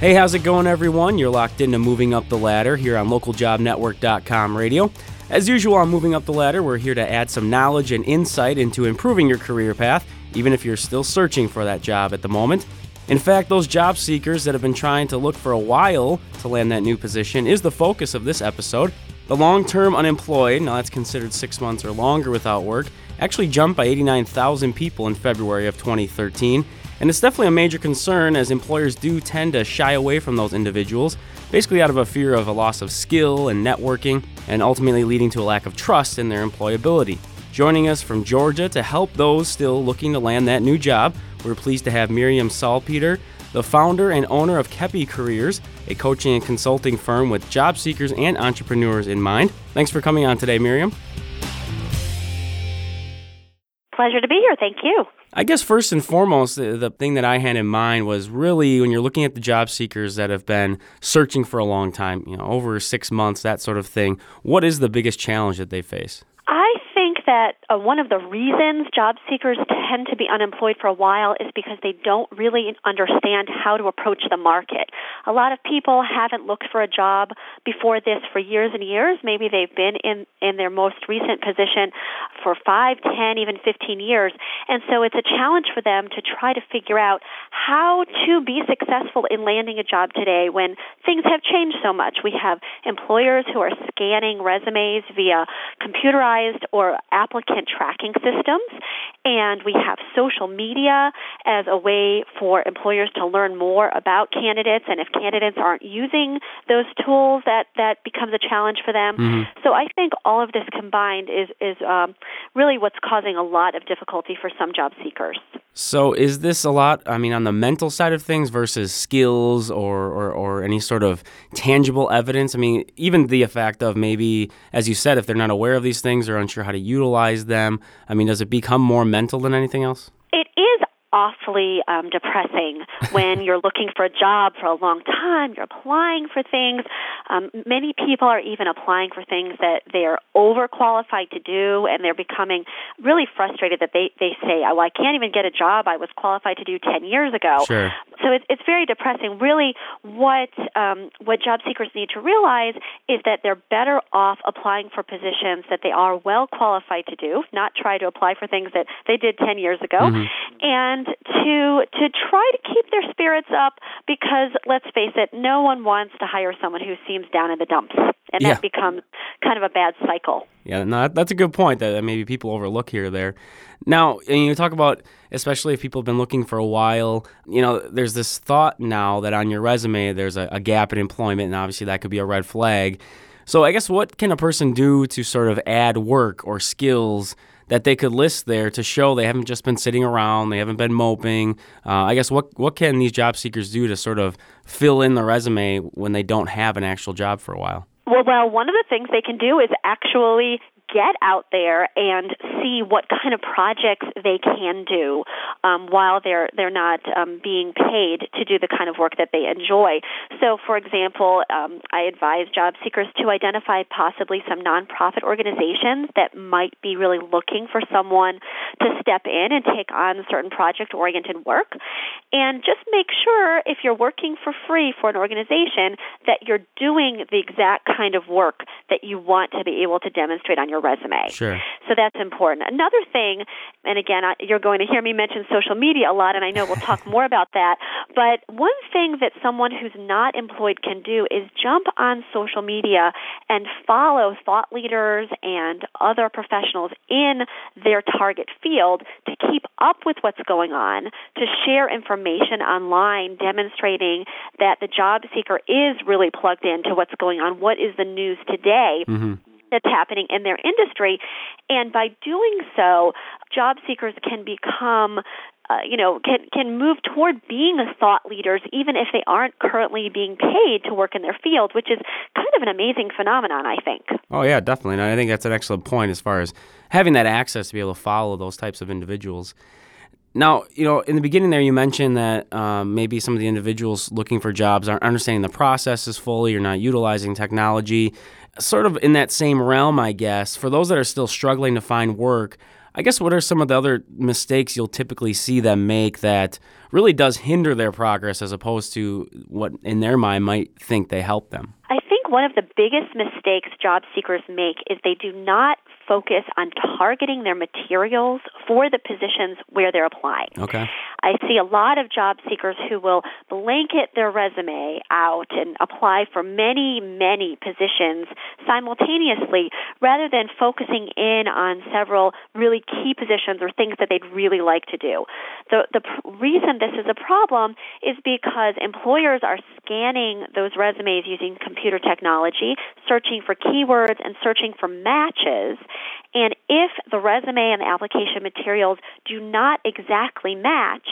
Hey, how's it going, everyone? You're locked into Moving Up the Ladder here on localjobnetwork.com radio. As usual on Moving Up the Ladder, we're here to add some knowledge and insight into improving your career path, even if you're still searching for that job at the moment. In fact, those job seekers that have been trying to look for a while to land that new position is the focus of this episode. The long term unemployed, now that's considered six months or longer without work, actually jumped by 89,000 people in February of 2013. And it's definitely a major concern as employers do tend to shy away from those individuals, basically out of a fear of a loss of skill and networking, and ultimately leading to a lack of trust in their employability. Joining us from Georgia to help those still looking to land that new job, we're pleased to have Miriam Salpeter, the founder and owner of Keppie Careers, a coaching and consulting firm with job seekers and entrepreneurs in mind. Thanks for coming on today, Miriam. Pleasure to be here. Thank you. I guess first and foremost, the, the, thing that I had in mind was really when you're looking at the job seekers that have been searching for a long time, you know, over six months, that sort of thing. What is the biggest challenge that they face? I think that uh, one of the reasons job seekers tend to be unemployed for a while is because they don't really understand how to approach the market. A lot of people haven't looked for a job before this for years and years. Maybe they've been in, in their most recent position for five, ten, even 15 years. And so it's a challenge for them to try to figure out how to be successful in landing a job today when things have changed so much. We have employers who are scanning resumes via computerized or applicant tracking systems, and we have social media as a way for employers to learn more about candidates. And if candidates aren't using those tools, that that becomes a challenge for them. Mm-hmm. So I think all of this combined is is um, really what's causing a lot of difficulty for some job seekers. So is this a lot? I mean, on the mental side of things versus skills or, or, or any sort of tangible evidence. I mean, even the effect of maybe, as you said, if they're not aware of these things or unsure how to utilize them. I mean, does it become more mental than anything else? It awfully um, depressing when you're looking for a job for a long time. You're applying for things. Um, many people are even applying for things that they're overqualified to do, and they're becoming really frustrated that they they say, "Oh, I can't even get a job I was qualified to do ten years ago." Sure. So it's it's very depressing. Really, what um, what job seekers need to realize is that they're better off applying for positions that they are well qualified to do, not try to apply for things that they did ten years ago, mm-hmm. and and to to try to keep their spirits up because let's face it, no one wants to hire someone who seems down in the dumps, and yeah. that becomes kind of a bad cycle. Yeah, no, that's a good point that maybe people overlook here or there. Now, you talk about especially if people have been looking for a while. You know, there's this thought now that on your resume there's a, a gap in employment, and obviously that could be a red flag. So, I guess what can a person do to sort of add work or skills? That they could list there to show they haven't just been sitting around, they haven't been moping. Uh, I guess what what can these job seekers do to sort of fill in the resume when they don't have an actual job for a while? Well, well, one of the things they can do is actually get out there and see what kind of projects they can do um, while they're they're not um, being paid to do the kind of work that they enjoy. So, for example, um, I advise job seekers to identify possibly some nonprofit organizations that might be really looking for someone to step in and take on certain project-oriented work, and just make sure if you're working for free for an organization that you're doing the exact kind of work that you want to be able to demonstrate on your your resume. Sure. So that's important. Another thing, and again, you're going to hear me mention social media a lot, and I know we'll talk more about that. But one thing that someone who's not employed can do is jump on social media and follow thought leaders and other professionals in their target field to keep up with what's going on, to share information online demonstrating that the job seeker is really plugged into what's going on, what is the news today. Mm-hmm that's happening in their industry. And by doing so, job seekers can become uh, you know, can can move toward being the thought leaders, even if they aren't currently being paid to work in their field, which is kind of an amazing phenomenon, I think. Oh yeah, definitely. And I think that's an excellent point as far as having that access to be able to follow those types of individuals. Now, you know, in the beginning there, you mentioned that um, maybe some of the individuals looking for jobs aren't understanding the processes fully or not utilizing technology sort of in that same realm, I guess, for those that are still struggling to find work, I guess what are some of the other mistakes you'll typically see them make that really does hinder their progress as opposed to what in their mind might think they help them? I one of the biggest mistakes job seekers make is they do not focus on targeting their materials for the positions where they're applying. Okay. I see a lot of job seekers who will blanket their resume out and apply for many, many positions simultaneously rather than focusing in on several really key positions or things that they'd really like to do. The, the reason this is a problem is because employers are scanning those resumes using computer technology, searching for keywords and searching for matches. And if the resume and the application materials do not exactly match,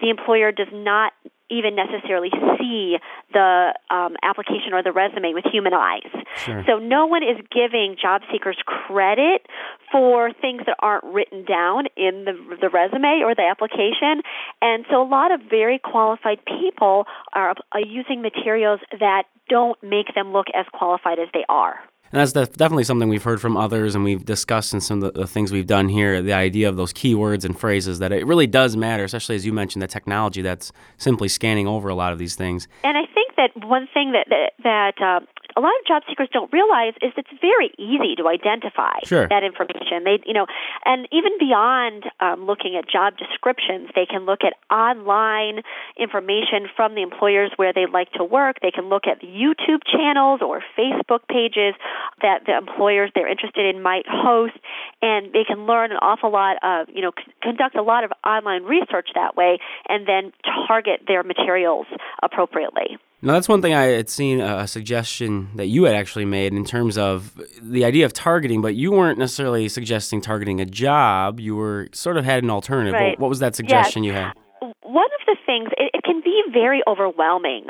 the employer does not even necessarily see the um, application or the resume with human eyes. Sure. So no one is giving job seekers credit for things that aren't written down in the, the resume or the application. And so a lot of very qualified people are, are using materials that don't make them look as qualified as they are. And that's def- definitely something we've heard from others and we've discussed in some of the, the, things we've done here the idea of those keywords and phrases that it really does matter, especially as you mentioned, the technology that's simply scanning over a lot of these things. And I think that one thing that, that, that uh, a lot of job seekers don't realize is it's very easy to identify sure. that information. They, you know, and even beyond um, looking at job descriptions, they can look at online information from the employers where they like to work. They can look at YouTube channels or Facebook pages that the employers they're interested in might host, and they can learn an awful lot of, you know, c- conduct a lot of online research that way, and then target their materials appropriately. Now, that's one thing I had seen a suggestion that you had actually made in terms of the idea of targeting, but you weren't necessarily suggesting targeting a job. You were sort of had an alternative. Right. What, what was that suggestion yes. you had? One of the things, it, it can be very overwhelming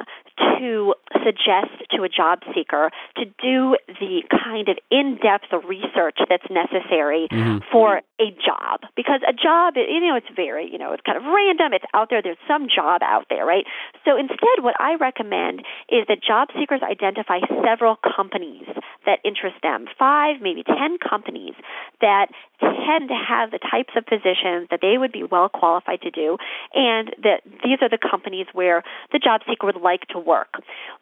to suggest to a job seeker to do the kind of in-depth research that's necessary mm-hmm. for a job. Because a job you know it's very you know it's kind of random. It's out there. There's some job out there right? So instead what i recommend is that job seekers identify several companies that interest them. Five maybe ten companies that tend to have the types of positions that they would be well qualified to do. And that these are the companies where the job seeker would like to work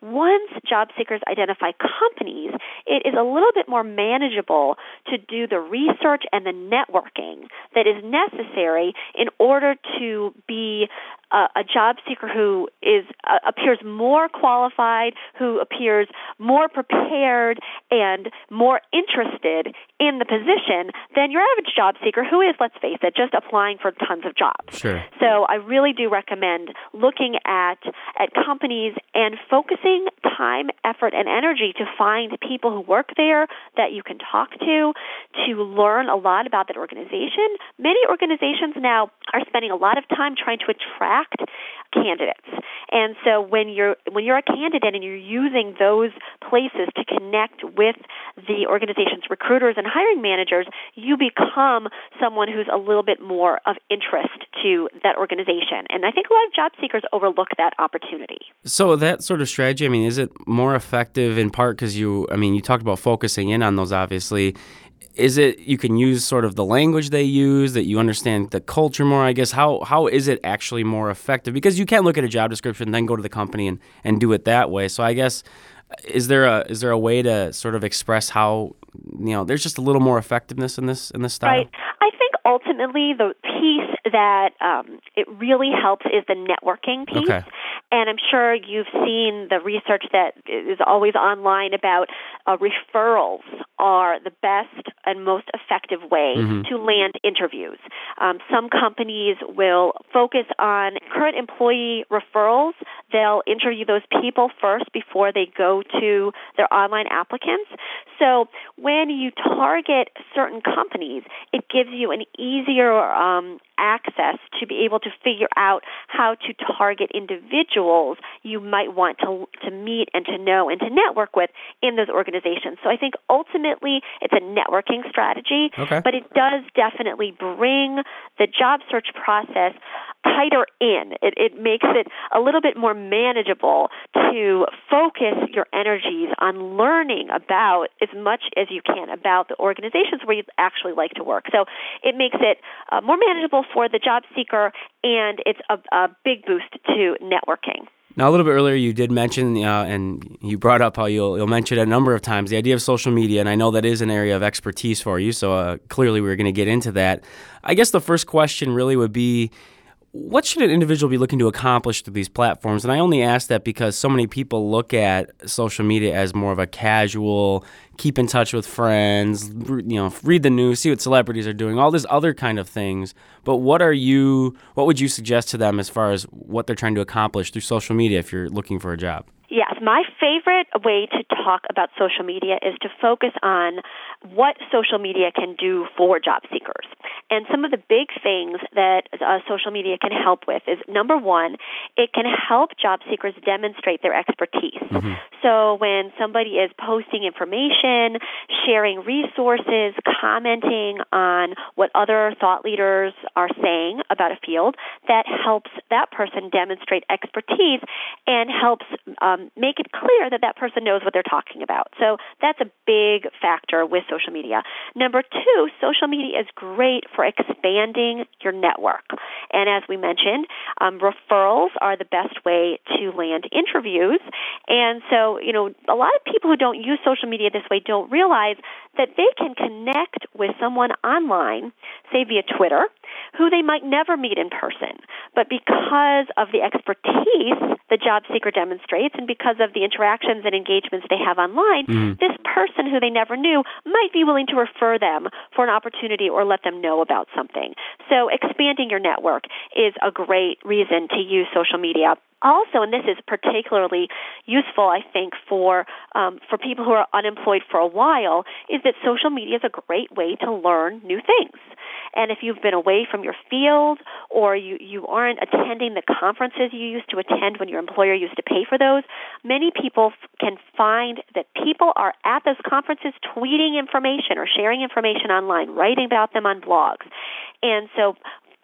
once job seekers identify companies, it is a little bit more manageable to do the research and the networking that is necessary in order to be a, a job seeker who is uh, appears more qualified, who appears more prepared and more interested in the position than your average job seeker who is, let's face it, just applying for tons of jobs. Sure. So I really do recommend looking at at companies and focusing time, effort, and energy to find people who work there that you can talk to, to learn a lot about that organization. Many organizations now are spending a lot of time trying to attract candidates. And so when you're when you're a candidate and you're using those places to connect with the organization's recruiters and hiring managers, you become someone who's a little bit more of interest to that organization. And I think a lot of job seekers overlook that opportunity. So that sort of strategy, I mean, is it more effective in part because you, I mean, you talked about focusing in on those obviously is it you can use sort of the language they use that you understand the culture more i guess? How how is it actually more effective? Because you can't look at a job description then go to the company and and do it that way. So i guess uh, is there a is there a way to sort of express how you know there's just a little more effectiveness in this in this style? Right. I think ultimately the piece that um, it really helps is the networking piece okay. And I'm sure you've seen the research that is always online about uh, referrals are the best and most effective way mm-hmm. to land interviews. Um, some companies will focus on current employee referrals. They'll interview those people first before they go to their online applicants. So when you target certain companies, it gives you an easier um, access to be able to figure out how to target individuals you might want to to meet and to know and to network with in those organizations. So I think ultimately it's a networking strategy, okay. but it does definitely bring the job search process tighter in. It, it makes it a little bit more manageable to focus your energies on learning about as much as you can about the organizations where you actually like to work. So it makes it uh, more manageable for the job seeker, and it's a, a big boost to networking. Now, a little bit earlier, you did mention, uh, and you brought up how you'll, you'll mention it a number of times the idea of social media, and I know that is an area of expertise for you. So uh, clearly, we're going to get into that. I guess the first question really would be what should an individual be looking to accomplish through these platforms? And I only ask that because so many people look at social media as more of a casual, keep in touch with friends, you know, read the news, see what celebrities are doing, all these other kind of things. But what are you? What would you suggest to them as far as what they're trying to accomplish through social media if you're looking for a job? Yes, my favorite way to talk about social media is to focus on what social media can do for job seekers. And some of the big things that uh, social media can help with is number one, it can help job seekers demonstrate their expertise. Mm-hmm. So when somebody is posting information, sharing resources, commenting on what other thought leaders are saying about a field, that helps that person demonstrate expertise and helps um, make it clear that that person knows what they're talking about. So that's a big factor with social media. Number two, social media is great for expanding your network. And as we mentioned, um, referrals are the best way to land interviews. And so, you know, a lot of people who don't use social media this way don't realize that they can connect with someone online, say via Twitter, who they might never meet in person. But because of the expertise the job seeker demonstrates and because of the interactions and engagements they have online, mm. this person who they never knew might be willing to refer them for an opportunity or let them know about something. So expanding your network is a great reason to use social media also, and this is particularly useful, I think, for um, for people who are unemployed for a while, is that social media is a great way to learn new things. And if you've been away from your field or you, you aren't attending the conferences you used to attend when your employer used to pay for those, many people can find that people are at those conferences tweeting information or sharing information online, writing about them on blogs. And so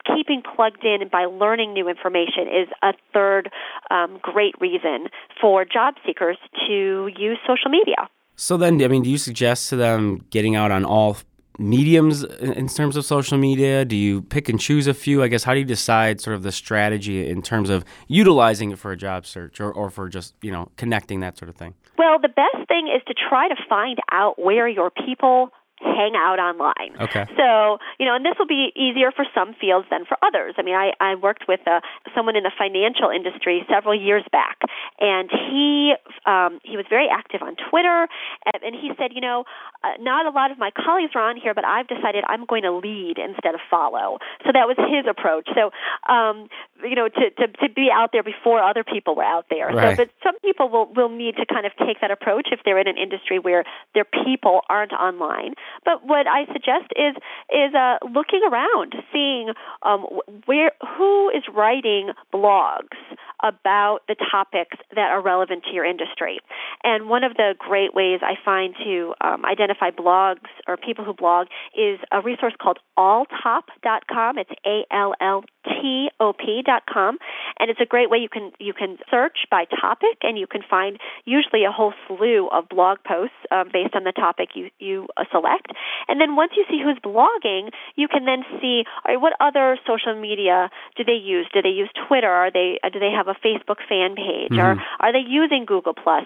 keeping plugged in by learning new information is a third um, great reason for job seekers to use social media. So then, I mean, do you suggest to them getting out on all mediums in terms of social media? Do you pick and choose a few? I guess how do you decide sort of the strategy in terms of utilizing it for a job search or, or for just, you know, connecting that sort of thing? Well, the best thing is to try to find out where your people hang out online. Okay. So, you know, and this will be easier for some fields than for others. I mean, I, I worked with uh, someone in the financial industry several years back, and he um, he was very active on Twitter, and, and he said, you know, uh, not a lot of my colleagues are on here, but I've decided I'm going to lead instead of follow. So that was his approach. So, um, you know, to, to to be out there before other people were out there. Right. So, but some people will will need to kind of take that approach if they're in an industry where their people aren't online. But what I suggest is is uh, looking around, seeing um, where who is writing blogs about the topics that are relevant to your industry. And one of the great ways I find to um, identify blogs or people who blog is a resource called alltop.com. It's A L L T O P.com, and it's a great way you can you can search by topic, and you can find usually a whole slew of blog posts um, based on the topic you you uh, select. And then once you see who's blogging, you can then see all right, what other social media do they use? Do they use Twitter? Are they uh, do they have a Facebook fan page? Mm-hmm. Or are they using Google Plus?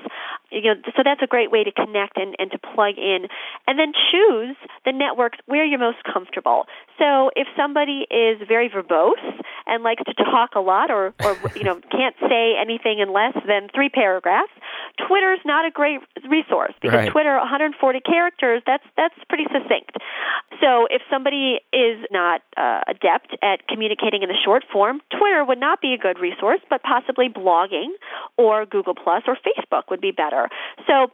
You know, so that's a great way to connect and, and to plug in, and then choose the networks where you're most comfortable. So if somebody is very verbose and likes to talk a lot, or or you know can't say anything in less than three paragraphs, Twitter is not a great resource because right. Twitter 140 characters that's that's pretty succinct. So if somebody is not uh, adept at communicating in the short form, Twitter would not be a good resource, but possibly blogging or Google Plus or Facebook would be better. So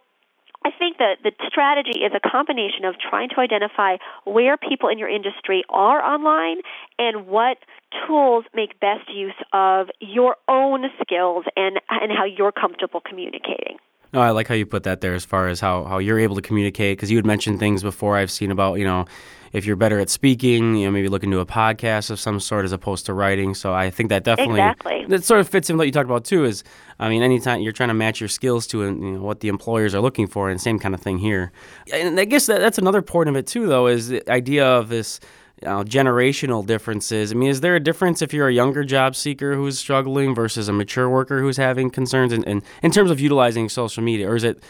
I think that the strategy is a combination of trying to identify where people in your industry are online and what tools make best use of your own skills and, and how you're comfortable communicating. No, I like how you put that there as far as how, how you're able to communicate because you had mentioned things before I've seen about, you know, if you're better at speaking, you know, maybe look into a podcast of some sort as opposed to writing. So I think that definitely exactly. that sort of fits in what you talked about too. Is I mean, anytime you're trying to match your skills to uh, you know, what the employers are looking for, and same kind of thing here. And I guess that, that's another point of it too, though, is the idea of this uh, generational differences. I mean, is there a difference if you're a younger job seeker who's struggling versus a mature worker who's having concerns in, in, in terms of utilizing social media? Or is it,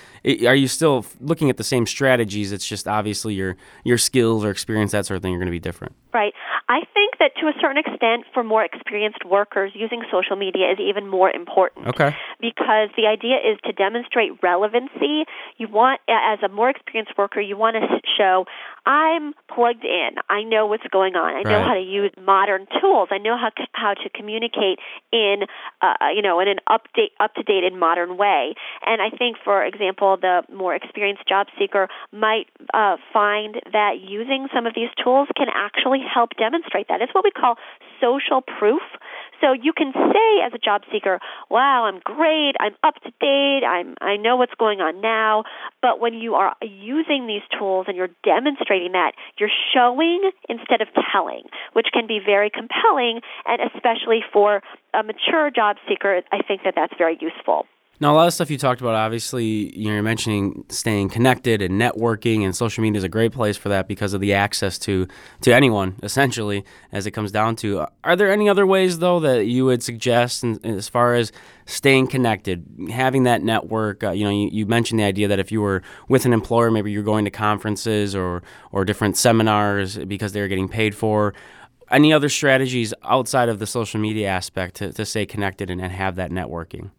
are you still looking at the same strategies? It's just obviously your, your skills or experience, that sort of thing, are going to be different. Right. I think that to a certain extent, for more experienced workers, using social media is even more important. Okay. Because the idea is to demonstrate relevancy. You want, as a more experienced worker, you want to show, I'm plugged in. I know what's going on. I know Right. how to use modern tools. I know how how to communicate in, uh, you know, in an update, up to date, and modern way. And I think, for example, the more experienced job seeker might uh, find that using some of these tools can actually help demonstrate that. It's what we call social proof. So you can say as a job seeker, "Wow, I'm great. I'm up to date. I'm I know what's going on now." But when you are using these tools and you're demonstrating that, you're showing instead of telling, which can be very compelling and especially for a mature job seeker, I think that that's very useful. Now, a lot of stuff you talked about, obviously, you're mentioning staying connected and networking, and social media is a great place for that because of the access to, to anyone, essentially, as it comes down to. Are there any other ways, though, that you would suggest in, as far as staying connected, having that network? Uh, you know, you, you mentioned the idea that if you were with an employer, maybe you're going to conferences or, or different seminars because they're getting paid for. Any other strategies outside of the social media aspect to, to stay connected and, and have that networking?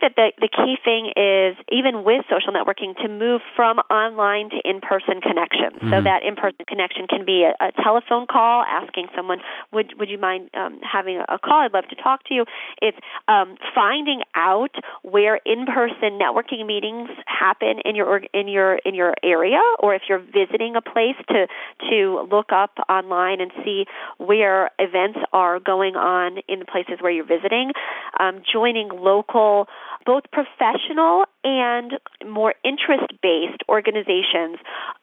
I think that the, the key thing is, even with social networking, to move from online to in person connections. So that in person connection can be a, a telephone call, asking someone, would, would you mind um, having a call? I'd love to talk to you. It's um, finding out where in person networking meetings happen in your, in, your, in your area, or if you're visiting a place, to, to look up online and see where events are going on in the places where you're visiting. Um, joining local both professional and more interest based organizations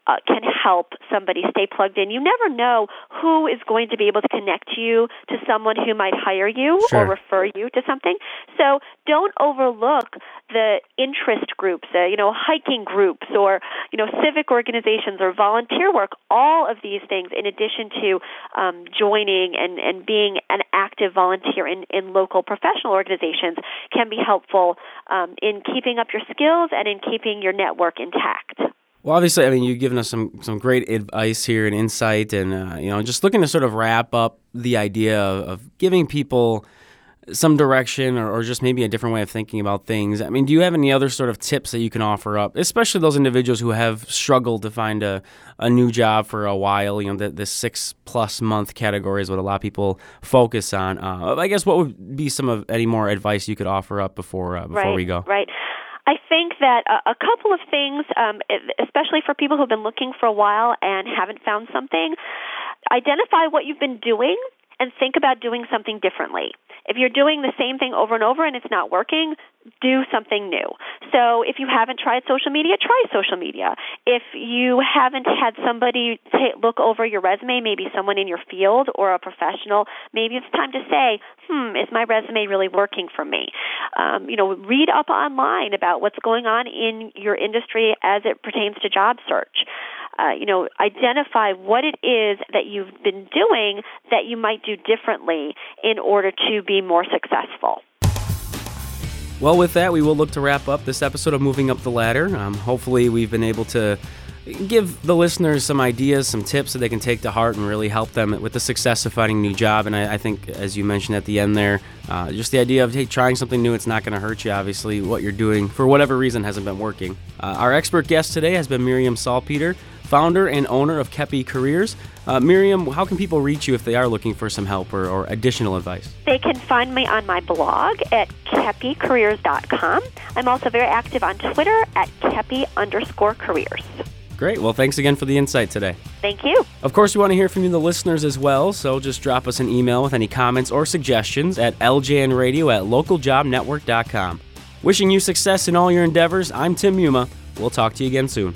uh, can help somebody stay plugged in. You never know who is going to be able to connect you to someone who might hire you Sure. or refer you to something. So don't overlook the interest groups, uh, you know, hiking groups or, you know, civic organizations or volunteer work. All of these things, in addition to um, joining and, and being an active volunteer in, in local professional organizations, can be helpful um, in keeping up your skills and in keeping your network intact. Well, obviously, I mean, you've given us some, some great advice here and insight, and uh, you know, just looking to sort of wrap up the idea of, of giving people some direction or, or just maybe a different way of thinking about things. I mean, do you have any other sort of tips that you can offer up, especially those individuals who have struggled to find a, a new job for a while? You know, the, the six plus month category is what a lot of people focus on. Uh, I guess what would be some of any more advice you could offer up before uh, before right, we go? Right. I think that a, couple of things, um, especially for people who've been looking for a while and haven't found something, identify what you've been doing and think about doing something differently. If you're doing the same thing over and over and it's not working, do something new. So if you haven't tried social media, try social media. If you haven't had somebody ta look over your resume, maybe someone in your field or a professional, maybe it's time to say, hmm, is my resume really working for me? Um, you know, read up online about what's going on in your industry as it pertains to job search. Uh, you know, identify what it is that you've been doing that you might do differently in order to be more successful. Well, with that, we will look to wrap up this episode of Moving Up the Ladder. Um, hopefully, we've been able to give the listeners some ideas, some tips that they can take to heart and really help them with the success of finding a new job. And I, I think, as you mentioned at the end there, uh, just the idea of hey, trying something new, it's not going to hurt you. Obviously, what you're doing for whatever reason hasn't been working. Uh, our expert guest today has been Miriam Salpeter, founder and owner of Keppie Careers. Uh, Miriam, how can people reach you if they are looking for some help or, or additional advice? They can find me on my blog at keppiecareers.com. I'm also very active on Twitter at keppie underscore careers. Great. Well, thanks again for the insight today. Thank you. Of course, we want to hear from you, the listeners, as well. So just drop us an email with any comments or suggestions at ljnradio at localjobnetwork.com. Wishing you success in all your endeavors, I'm Tim Yuma. We'll talk to you again soon.